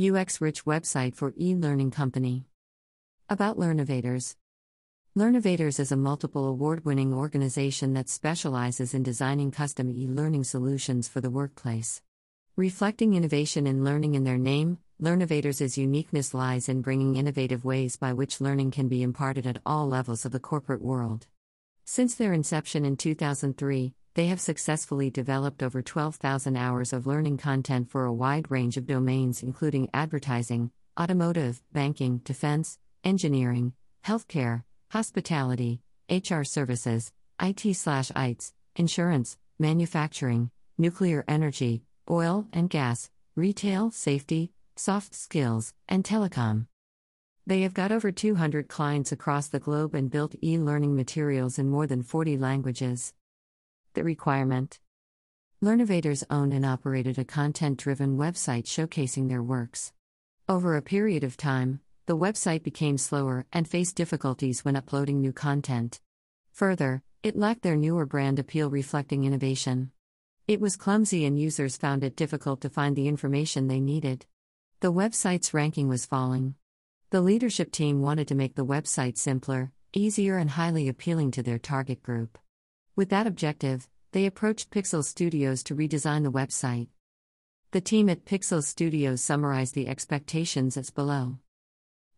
UX rich website for e learning company. About Learnnovators Learnnovators is a multiple award winning organization that specializes in designing custom e learning solutions for the workplace. Reflecting innovation in learning in their name, Learnnovators' uniqueness lies in bringing innovative ways by which learning can be imparted at all levels of the corporate world. Since their inception in 2003, they have successfully developed over 12,000 hours of learning content for a wide range of domains, including advertising, automotive, banking, defense, engineering, healthcare, hospitality, HR services, IT/ITES, insurance, manufacturing, nuclear energy, oil and gas, retail, safety, soft skills, and telecom. They have got over 200 clients across the globe and built e learning materials in more than 40 languages. The requirement Learnnovators owned and operated a content driven website showcasing their works. Over a period of time, the website became slower and faced difficulties when uploading new content. Further, it lacked their newer brand appeal reflecting innovation. It was clumsy and users found it difficult to find the information they needed. The website's ranking was falling. The leadership team wanted to make the website simpler, easier, and highly appealing to their target group. With that objective, they approached Pixel Studios to redesign the website. The team at Pixel Studios summarized the expectations as below.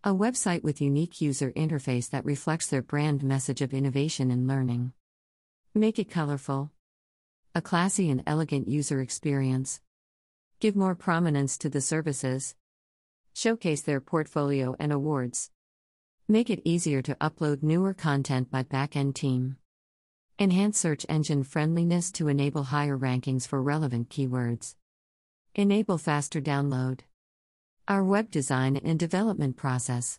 A website with unique user interface that reflects their brand message of innovation and learning. Make it colorful. A classy and elegant user experience. Give more prominence to the services. Showcase their portfolio and awards. Make it easier to upload newer content by backend team. Enhance search engine friendliness to enable higher rankings for relevant keywords. Enable faster download. Our web design and development process.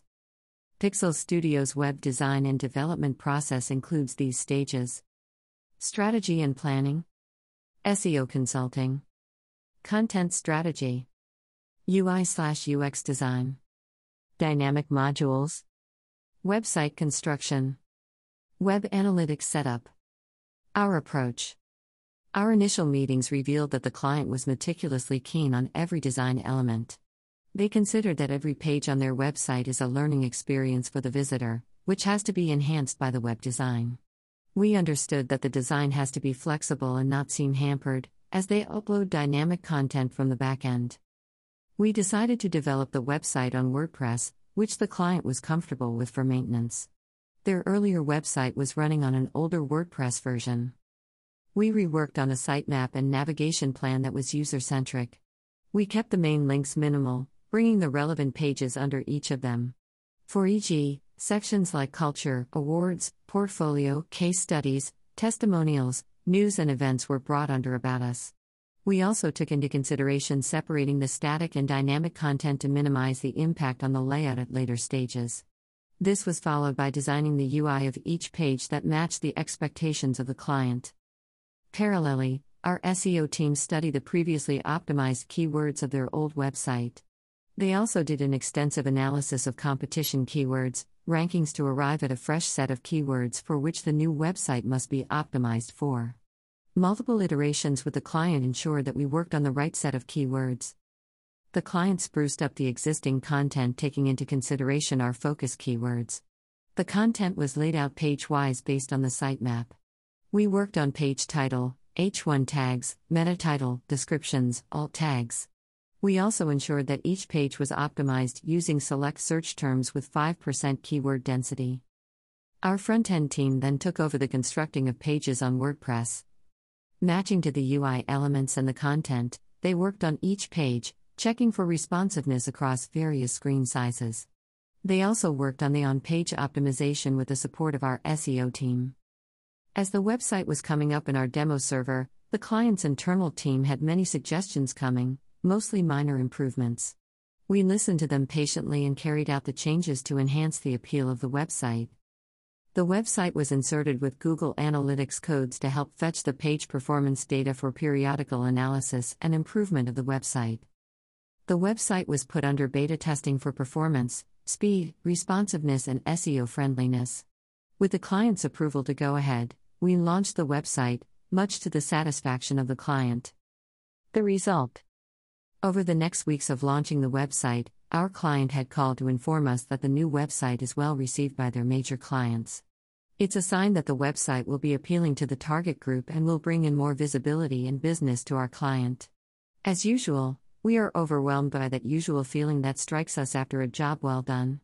Pixel Studio's web design and development process includes these stages strategy and planning, SEO consulting, content strategy, UI/UX design, dynamic modules, website construction, web analytics setup. Our approach. Our initial meetings revealed that the client was meticulously keen on every design element. They considered that every page on their website is a learning experience for the visitor, which has to be enhanced by the web design. We understood that the design has to be flexible and not seem hampered, as they upload dynamic content from the back end. We decided to develop the website on WordPress, which the client was comfortable with for maintenance. Their earlier website was running on an older WordPress version. We reworked on a sitemap and navigation plan that was user centric. We kept the main links minimal, bringing the relevant pages under each of them. For e.g., sections like culture, awards, portfolio, case studies, testimonials, news, and events were brought under About Us. We also took into consideration separating the static and dynamic content to minimize the impact on the layout at later stages. This was followed by designing the UI of each page that matched the expectations of the client. Parallelly, our SEO team studied the previously optimized keywords of their old website. They also did an extensive analysis of competition keywords, rankings to arrive at a fresh set of keywords for which the new website must be optimized for. Multiple iterations with the client ensured that we worked on the right set of keywords. The client spruced up the existing content taking into consideration our focus keywords. The content was laid out page wise based on the sitemap. We worked on page title, H1 tags, meta title, descriptions, alt tags. We also ensured that each page was optimized using select search terms with 5% keyword density. Our front end team then took over the constructing of pages on WordPress. Matching to the UI elements and the content, they worked on each page, checking for responsiveness across various screen sizes. They also worked on the on page optimization with the support of our SEO team. As the website was coming up in our demo server, the client's internal team had many suggestions coming, mostly minor improvements. We listened to them patiently and carried out the changes to enhance the appeal of the website. The website was inserted with Google Analytics codes to help fetch the page performance data for periodical analysis and improvement of the website. The website was put under beta testing for performance, speed, responsiveness, and SEO friendliness. With the client's approval to go ahead, we launched the website, much to the satisfaction of the client. The result Over the next weeks of launching the website, our client had called to inform us that the new website is well received by their major clients. It's a sign that the website will be appealing to the target group and will bring in more visibility and business to our client. As usual, we are overwhelmed by that usual feeling that strikes us after a job well done.